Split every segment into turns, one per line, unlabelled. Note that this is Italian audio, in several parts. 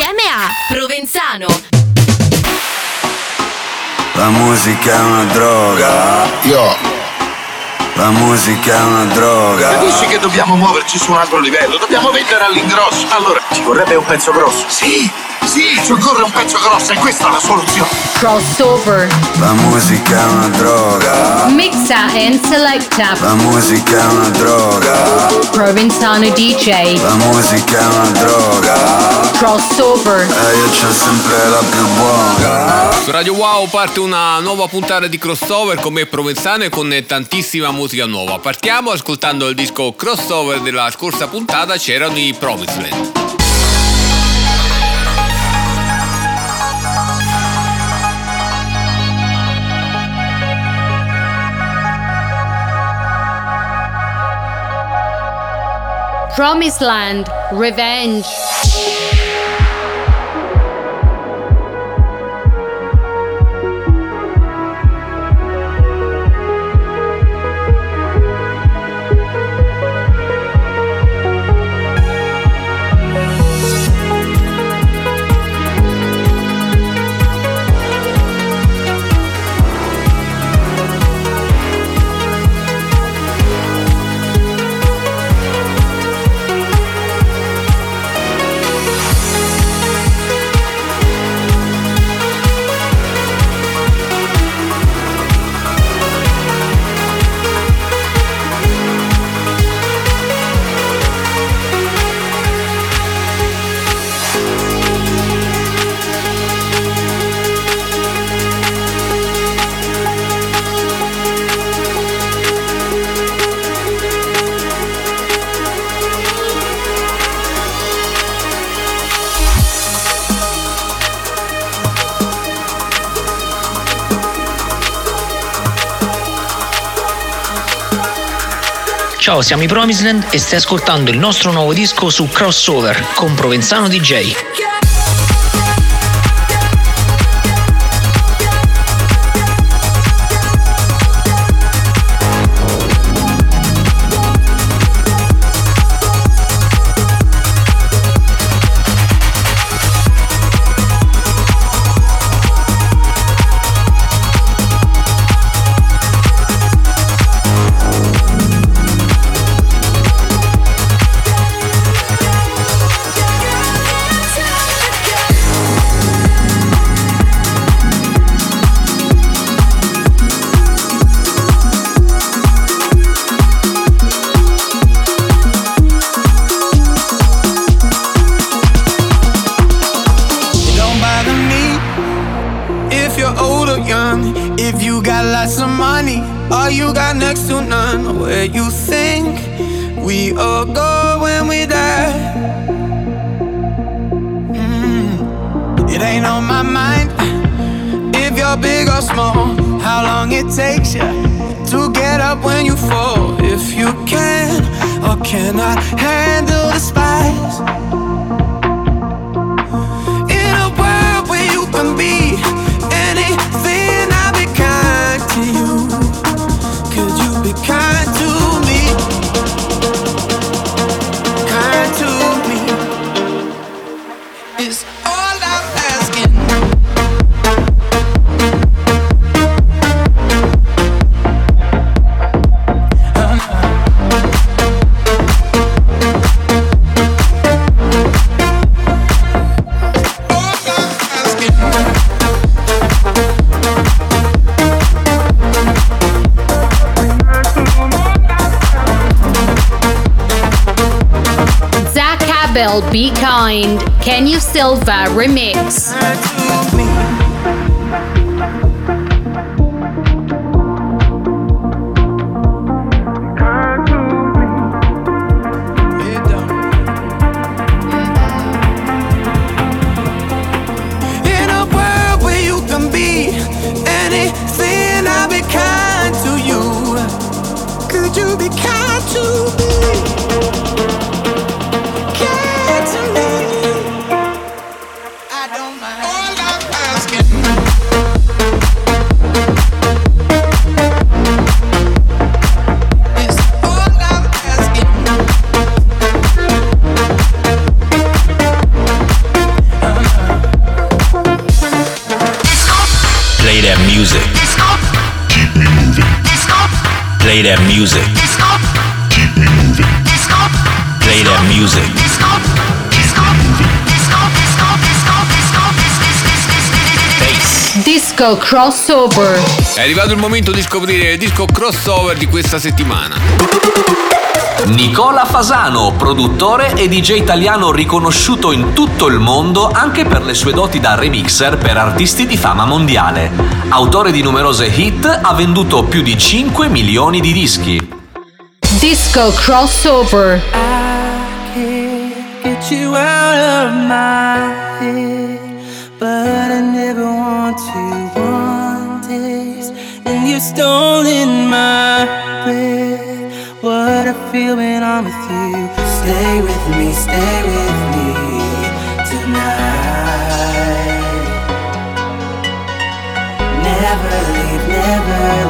insieme a Provenzano.
La musica è una droga.
Io.
La musica è una droga.
Capisci che dobbiamo muoverci su un altro livello? Dobbiamo vendere all'ingrosso. Allora, ci vorrebbe un pezzo grosso. Sì, sì, ci occorre un pezzo grosso e questa è la soluzione.
Crossover.
La musica è una droga.
Mixa and selecta.
La musica è una droga.
Provenzano DJ.
La musica è una droga.
Crossover.
E io c'ho sempre la più buona.
Su Radio Wow parte una nuova puntata di crossover con me Provenzano e con tantissima musica nuova. Partiamo ascoltando il disco crossover della scorsa puntata, c'erano i Promised
Promised Land. Revenge.
Ciao, siamo i Promisland e stai ascoltando il nostro nuovo disco su Crossover con Provenzano DJ.
Or young. If you got lots of money All you got next to none. Where you think we all go when we die. Mm. It ain't on my mind if you're big or small. How long it takes you to get up when you fall. If you can or cannot handle the spice. In a world where you can be to you. Anything, I'll be kind to you. Could you be kind to me?
That music. Play that music.
Disco crossover.
È arrivato il momento di scoprire il disco crossover di questa settimana.
Nicola Fasano, produttore e DJ italiano riconosciuto in tutto il mondo anche per le sue doti da remixer per artisti di fama mondiale. Autore di numerose hit, ha venduto più di 5 milioni di dischi.
Disco crossover.
get you out of my head, but I never want to want this. And you're stolen my when I'm with you. Stay with me, stay with me tonight. Never leave, never leave,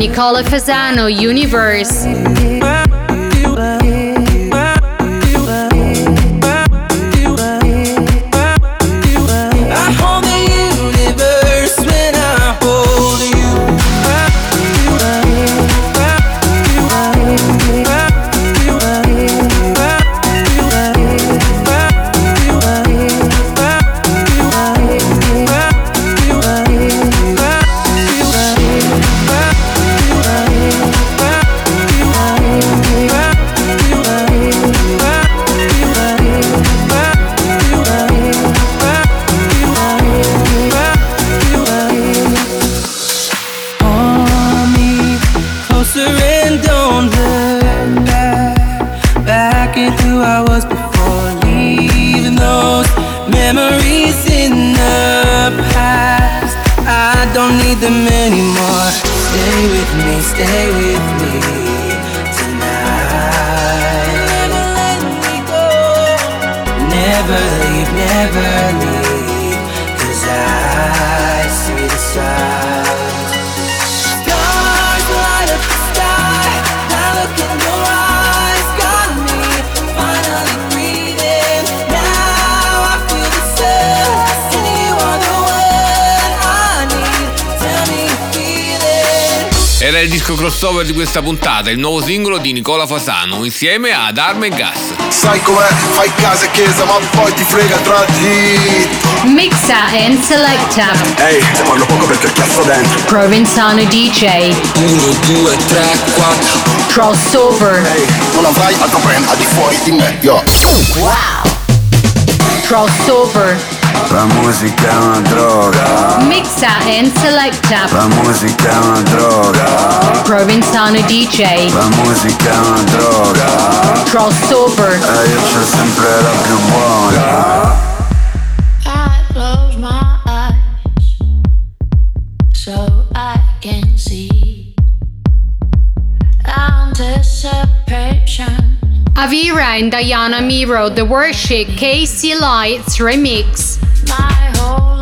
Nicola Fasano Universe.
Never leave, never leave.
Era il disco crossover di questa puntata, il nuovo singolo di Nicola Fasano, insieme ad Arme e Gas.
Sai com'è? Fai casa e chiesa, ma poi ti frega tra di.
Mixa and selecta.
Ehi, te parlo poco perché chiasso dentro.
Provenzano DJ.
1, 2, 3, 4.
Crossover.
Ehi, non avrai altro brand al di fuori di me, yo.
Crossover.
La musica è una droga.
Mixa and selecta.
La musica è una droga.
Provenzano DJ.
La musica è una droga.
Crossover.
E io c'ho sempre la più buona.
I close my eyes so I can see.
Avira and Diana Miro, The Worship KC Lights Remix.
My holy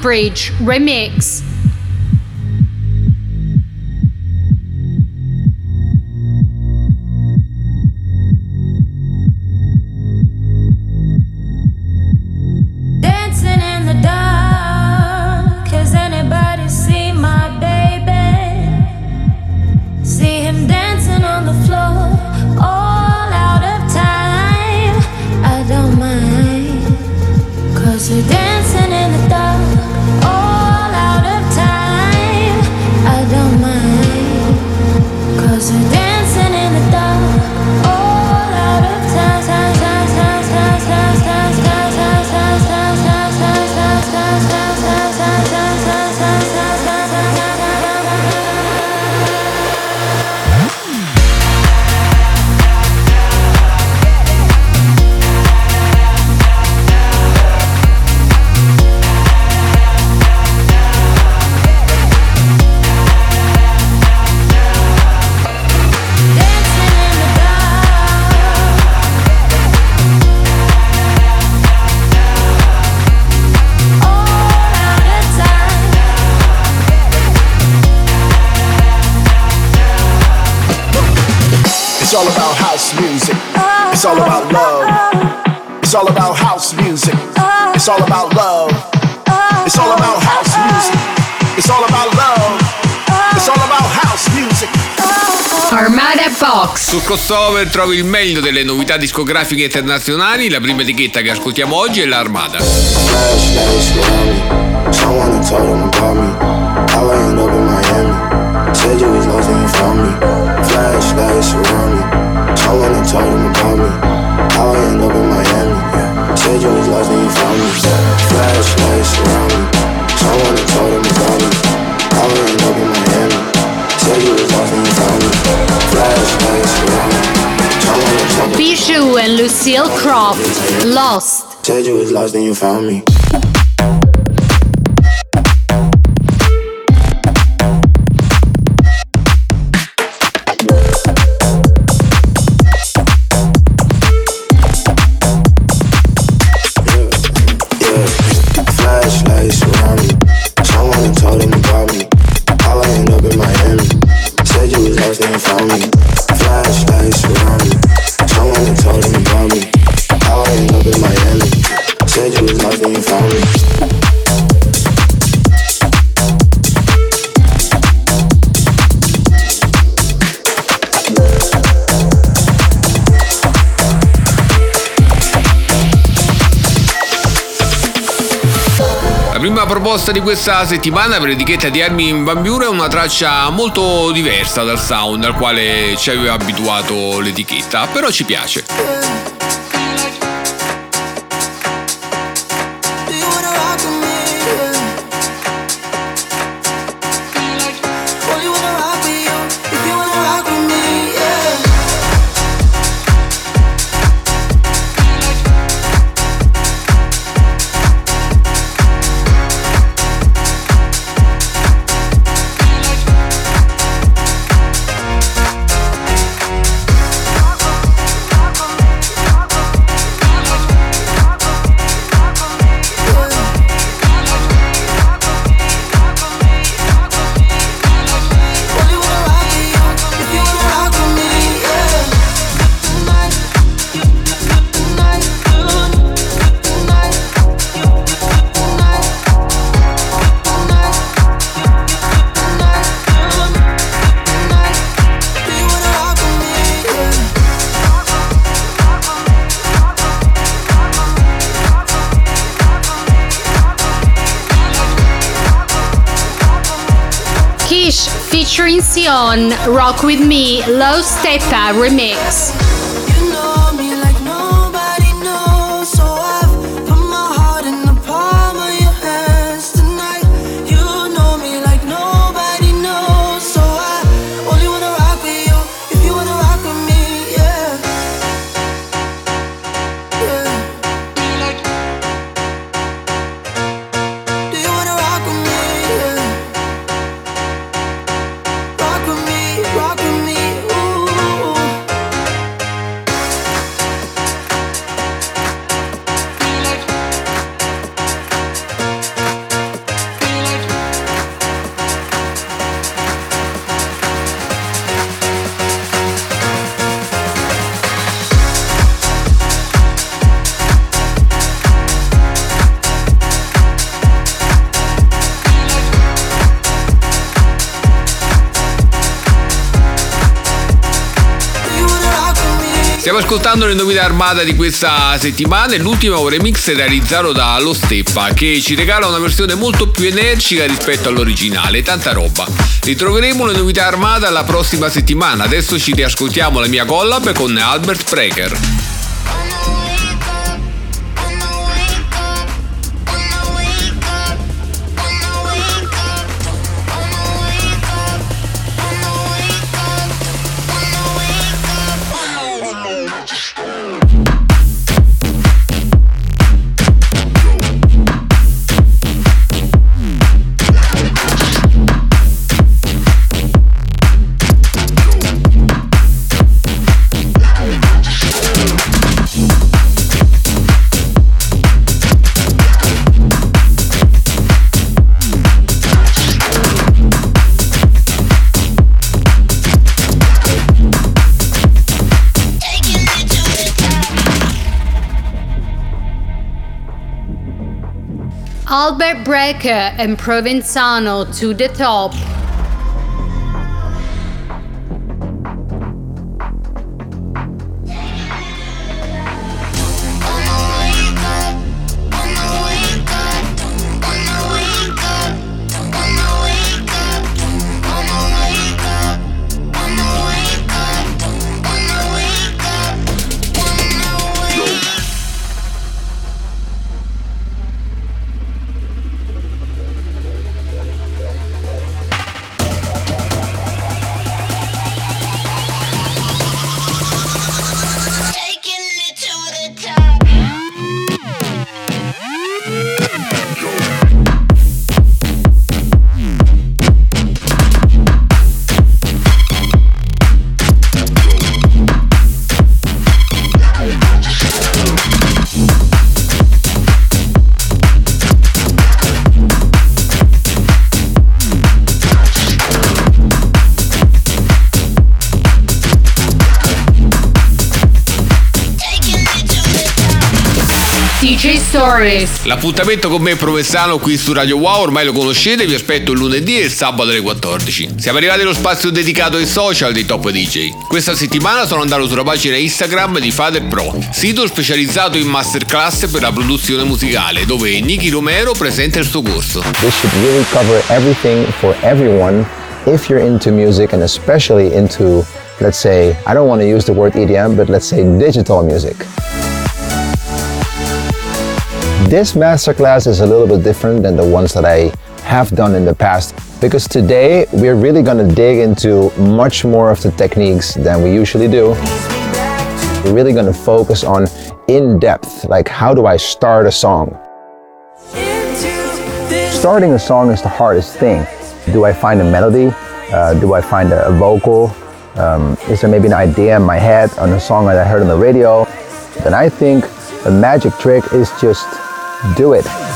Bridge Remix.
su Crossover trovi il meglio delle novità discografiche internazionali. La prima etichetta che ascoltiamo oggi è l'Armada.
La Seal Croft, Lost.
Said you was lost and you found me.
Proposta di questa settimana per l'etichetta di Armin Van Buren è una traccia molto diversa dal sound al quale ci aveva abituato l'etichetta, però ci piace.
Sion, Rock With Me, Low Steppa Remix.
Ascoltando le novità armata di questa settimana e l'ultimo remix realizzato da Lo Steppa che ci regala una versione molto più energica rispetto all'originale, tanta roba. Ritroveremo le novità armata la prossima settimana, adesso ci riascoltiamo la mia collab con Albert Preker.
Albert Breker and Provenzano to the top.
Stories.
L'appuntamento con me Provenzano qui su Radio Wow ormai lo conoscete, vi aspetto il lunedì e il sabato alle 14. Siamo arrivati allo spazio dedicato ai social dei top DJ. Questa settimana sono andato sulla pagina Instagram di Father Pro, sito specializzato in masterclass per la produzione musicale, dove Nicky Romero presenta il suo corso.
This should really cover everything for everyone if you're into music and especially into, let's say, I don't want to use the word EDM, but let's say digital music. This masterclass is a little bit different than the ones that I have done in the past because today we're really going to dig into much more of the techniques than we usually do. We're really going to focus on in depth, like how do I start a song? Starting a song is the hardest thing. Do I find a melody? Uh, do I find a, a vocal? Um, is there maybe an idea in my head on a song that I heard on the radio? Then I think the magic trick is just do it.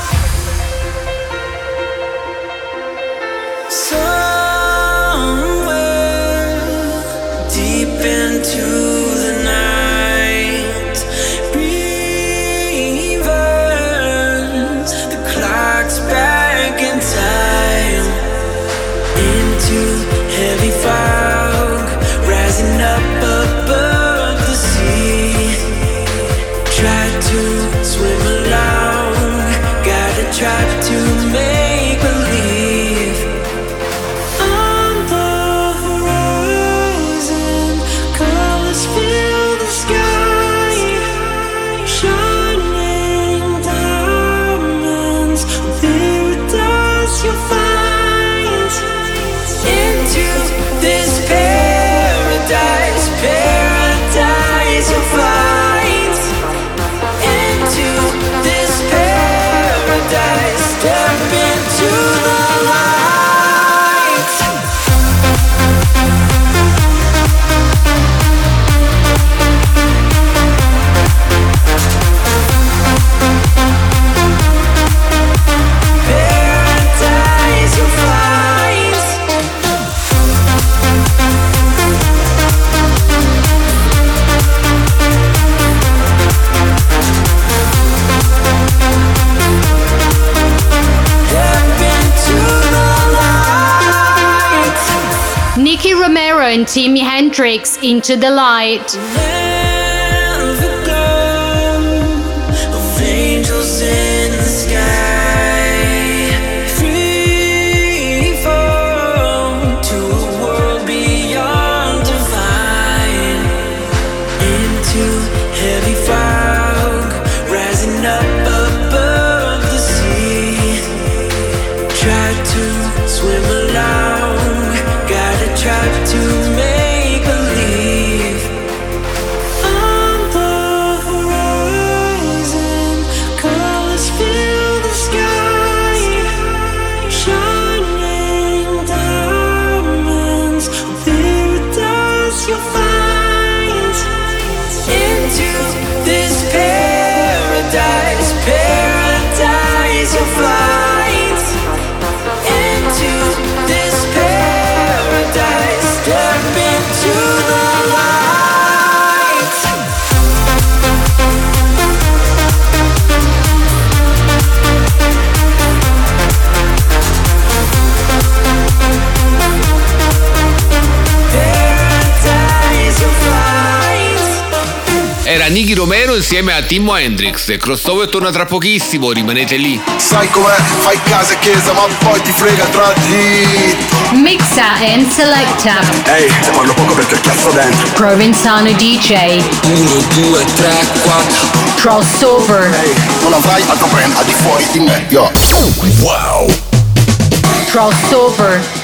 And Jimi Hendrix into the light.
Into
Nicky Romero insieme a Timo Hendrix. Il crossover torna tra pochissimo, rimanete lì.
Sai com'è? Fai casa e chiesa, ma poi ti frega tra di.
Mixa and selecta.
Ehi, te parlo poco perché il cazzo dentro.
Provenzano DJ.
1, 2, 3, 4.
Crossover.
Ehi, non avrai altro brand al di fuori di me, yo. Wow.
Crossover.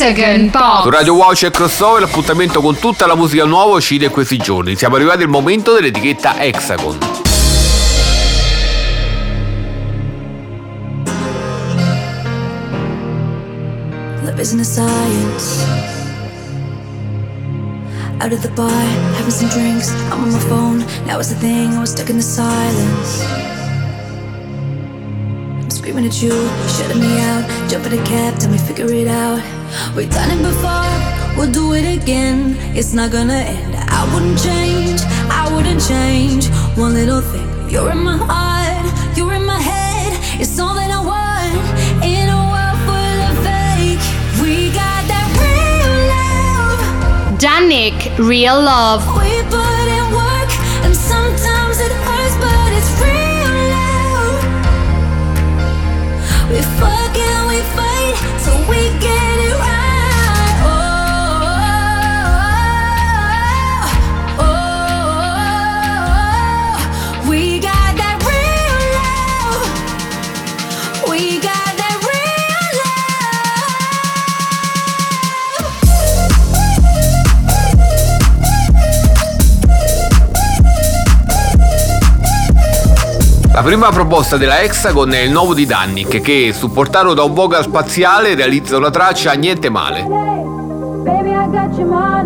Hexagon Box.
Su Radio Wow c'è crossover, l'appuntamento con tutta la musica nuova uscita in questi giorni. Siamo arrivati al momento dell'etichetta Hexagon.
Love isn't a science. Out at the bar, having some drinks. I'm on my phone. Now it's the thing. I was stuck in the silence. I'm screaming at you, shutting me out. Jump in a cab, tell me figure it out. We've done it before, we'll do it again. It's not gonna end. I wouldn't change, I wouldn't change. One little thing. You're in my heart, you're in my head. It's all that I want in a world full of fake. We got that real love.
Danik, Real Love.
We put in work, and sometimes it hurts, but it's real love. We fuck and we
La prima proposta della Hexagon è il nuovo di Dannik che, supportato da un vocal spaziale, realizza una traccia niente male.
Baby, I got your money.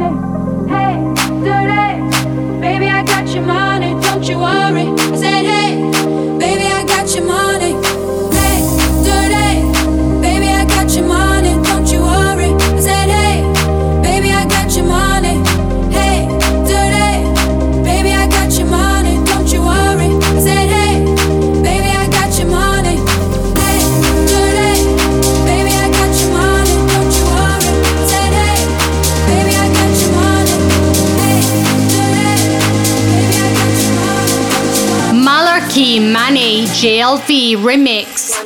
Money,
JLV Remix.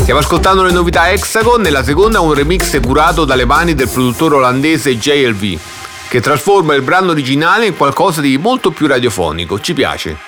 Stiamo ascoltando le novità Hexagon e la seconda un remix curato dalle mani del produttore olandese JLV, che trasforma il brano originale in qualcosa di molto più radiofonico. Ci piace.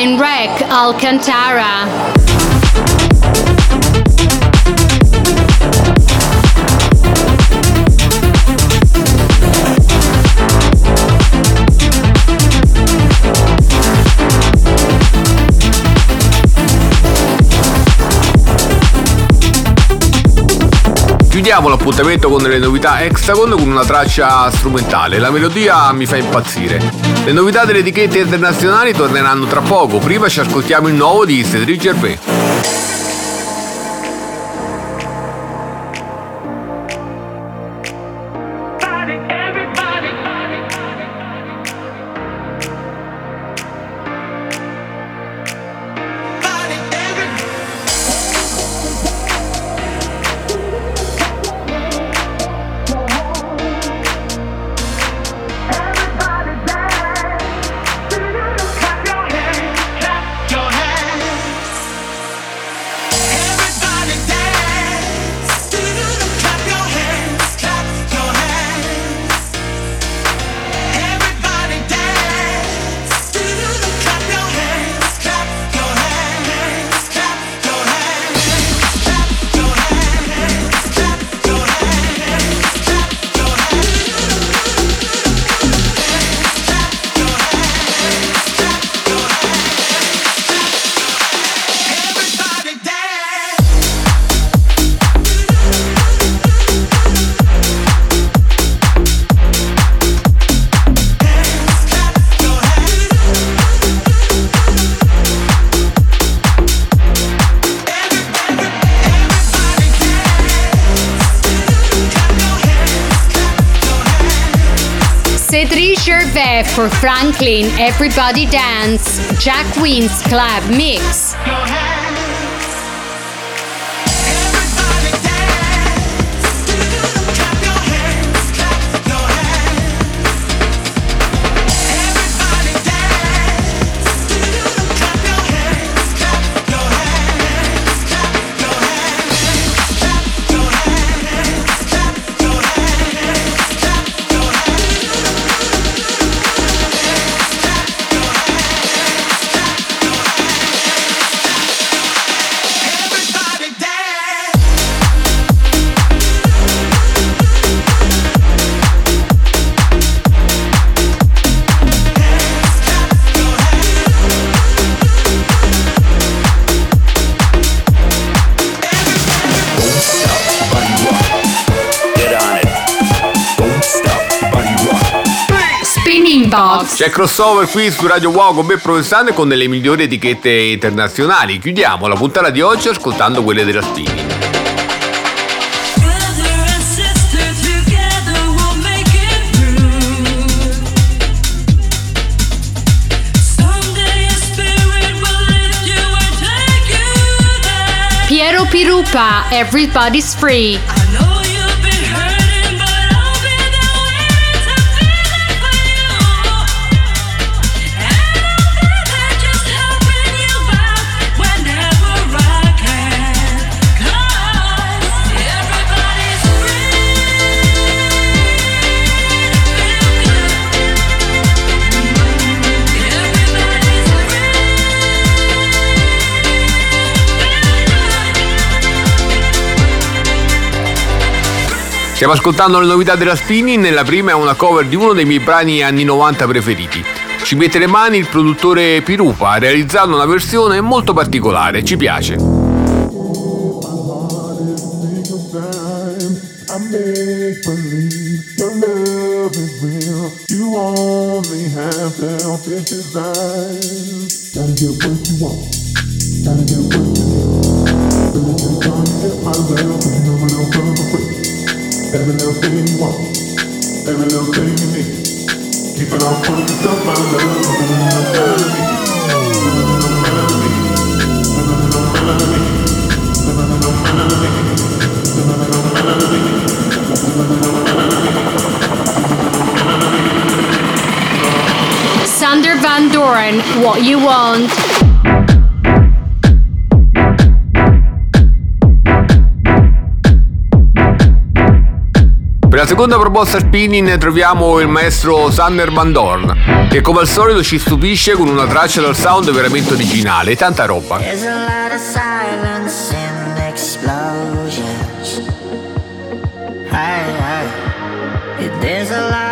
In rec Alcantara.
Chiudiamo l'appuntamento con delle novità Hexagon con una traccia strumentale. La melodia mi fa impazzire. Le novità delle etichette internazionali torneranno tra poco. Prima ci ascoltiamo il nuovo di Cedric Gervais.
For Franklin, Everybody Dance, Jack Wins Club Mix.
C'è crossover qui su Radio Wow con me Provenzano e con delle migliori etichette internazionali. Chiudiamo la puntata di oggi ascoltando quelle della Spini.
Piero Pirupa, Everybody's Free.
Stiamo ascoltando le novità della Spini, nella prima è una cover di uno dei miei brani anni 90 preferiti. Ci mette le mani il produttore Pirupa, realizzando una versione molto particolare, ci piace.
Gotta get what you need. Better take time get my love, cause you know I don't come quick. Every little thing you want, every little thing you need. Keep it on for yourself, my love. Living melody. Melody. Melody.
Sander Van Doren, What You Want.
Per la seconda proposta spinning troviamo il maestro Sander Van Dorn, che come al solito ci stupisce con una traccia dal sound veramente originale, tanta roba.
There's a lot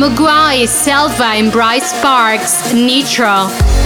Maguire, Selva, and Bryce Parks, Nitro.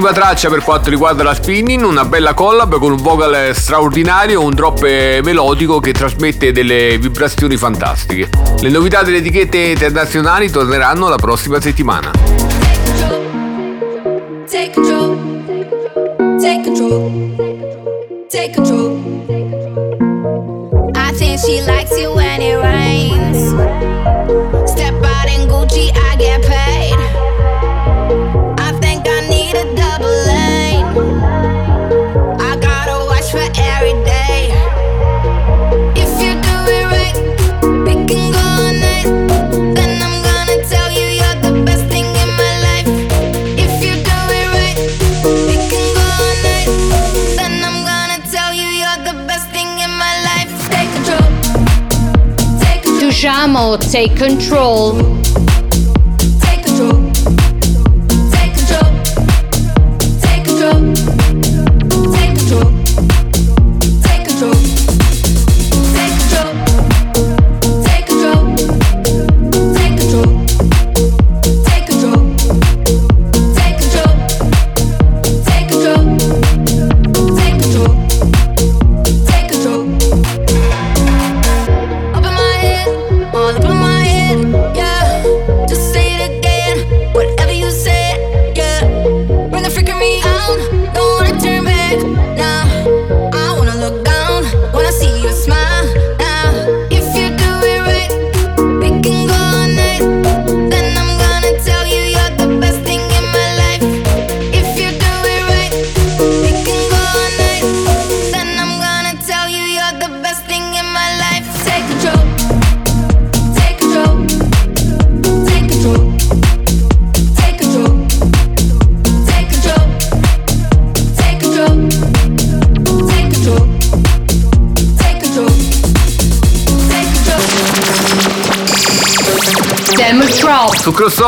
Ultima traccia per quanto riguarda la spinning, una bella collab con un vocal straordinario, un drop melodico che trasmette delle vibrazioni fantastiche. Le novità delle etichette internazionali torneranno la prossima settimana.
Take control. Take control. Take control. I think she likes it when it rains. Step out in Gucci, I Jamo, take control.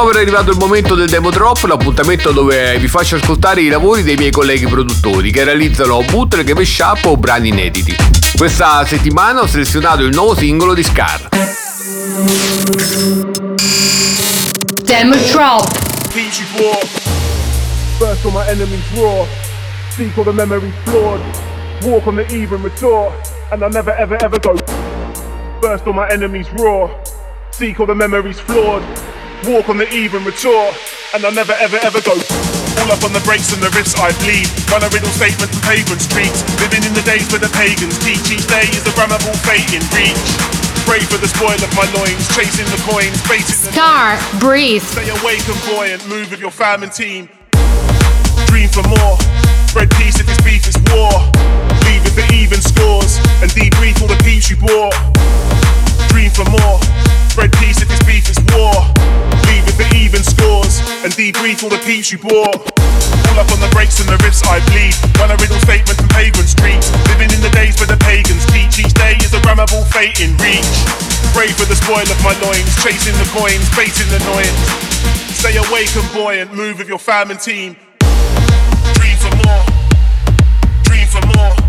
19 è arrivato il momento del demo drop, l'appuntamento dove vi faccio ascoltare i lavori dei miei colleghi produttori che realizzano bootleg, mashup o brani inediti. Questa settimana ho selezionato il nuovo singolo di Scar.
Demo drop.
Fiji war. My enemies roar. Speak on the memory flawed. Walk on the even retort. And I never ever ever go. Burst on my enemies roar. Seek all the memories flawed. Walk on the eve and mature. And I never ever ever go. All up on the brakes and the riffs I bleed. Run a riddle statement to pavement streets. Living in the days where the pagans teach. Each day is a grammable fate in reach. Pray for the spoil of my loins, chasing the coins, baiting the
Scar, breathe.
Stay awake and buoyant, move with your fam and team. Dream for more, spread peace if it's beef, it's war. Leave it for even scores, and debrief all the peace you bought. Dream for more, spread peace if it's beef, it's war. Even scores, and debrief all the peace you bought. All up on the brakes and the riffs I bleed. Run a riddle statement from pavement streets. Living in the days where the pagans teach. Each day is a grammable fate in reach. Pray for the spoil of my loins. Chasing the coins, baiting the noise. Stay awake and buoyant. Move with your fam and team. Dream for more. Dream for more.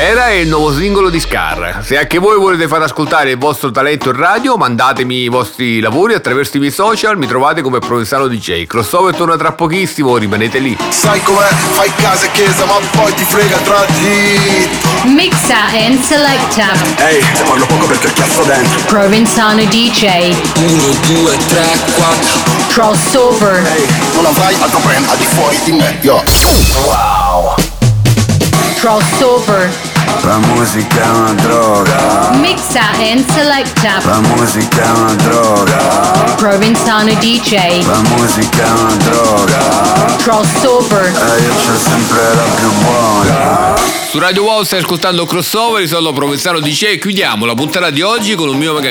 Era il nuovo singolo di Scar. Se anche voi volete far ascoltare il vostro talento in radio, mandatemi i vostri lavori attraverso i miei social, mi trovate come Provenzano DJ. Crossover torna tra pochissimo, rimanete lì.
Sai com'è? Fai casa e chiesa ma poi ti frega tra di
Mixa and selecta.
Ehi, te parlo poco perché chiasso dentro
Provenzano DJ.
1, 2, 3, 4
Crossover.
Non avrai altro brand al di fuori di me, yo Wow
Crossover.
La musica è una droga.
Mixa and selecta.
La musica è una droga.
Provenzano DJ.
La musica è una droga.
Crossover.
E io c'ho sempre la più buona.
Su Radio Wow stai ascoltando Crossover, sono Provenzano DJ e chiudiamo la puntata di oggi con un mio mega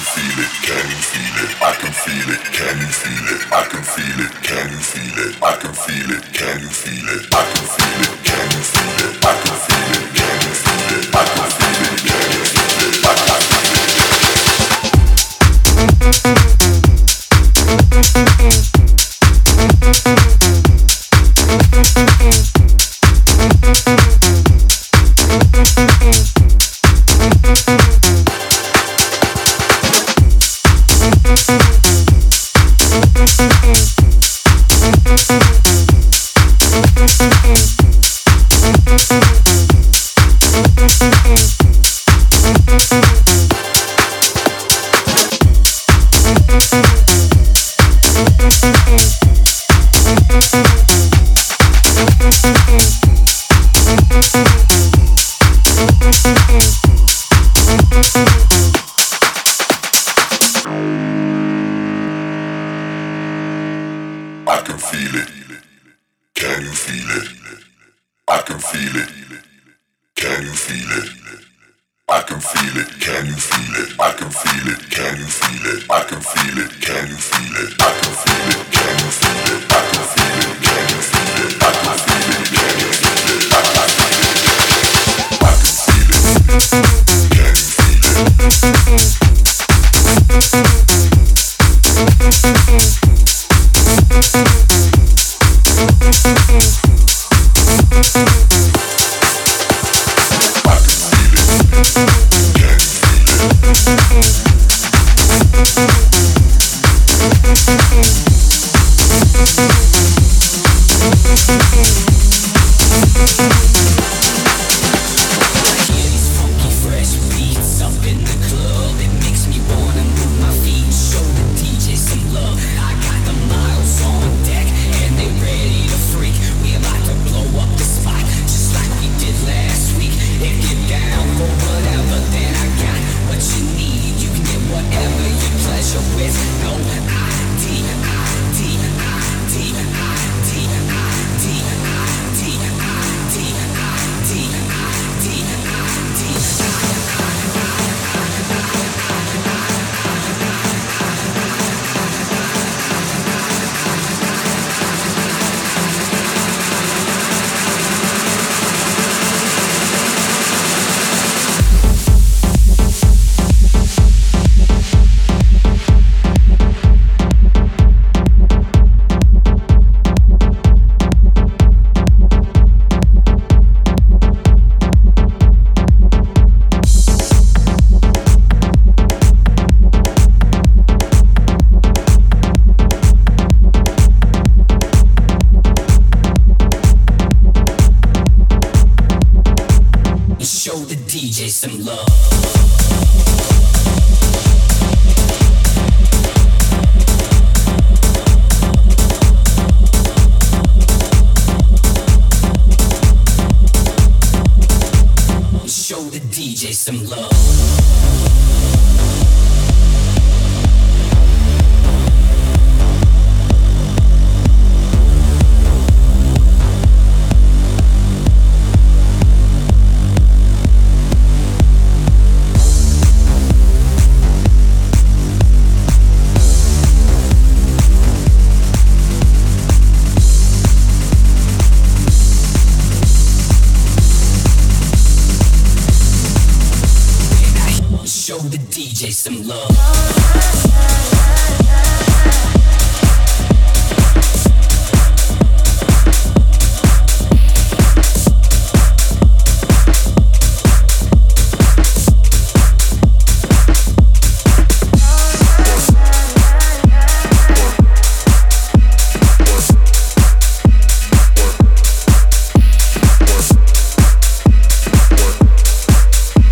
DJ some love.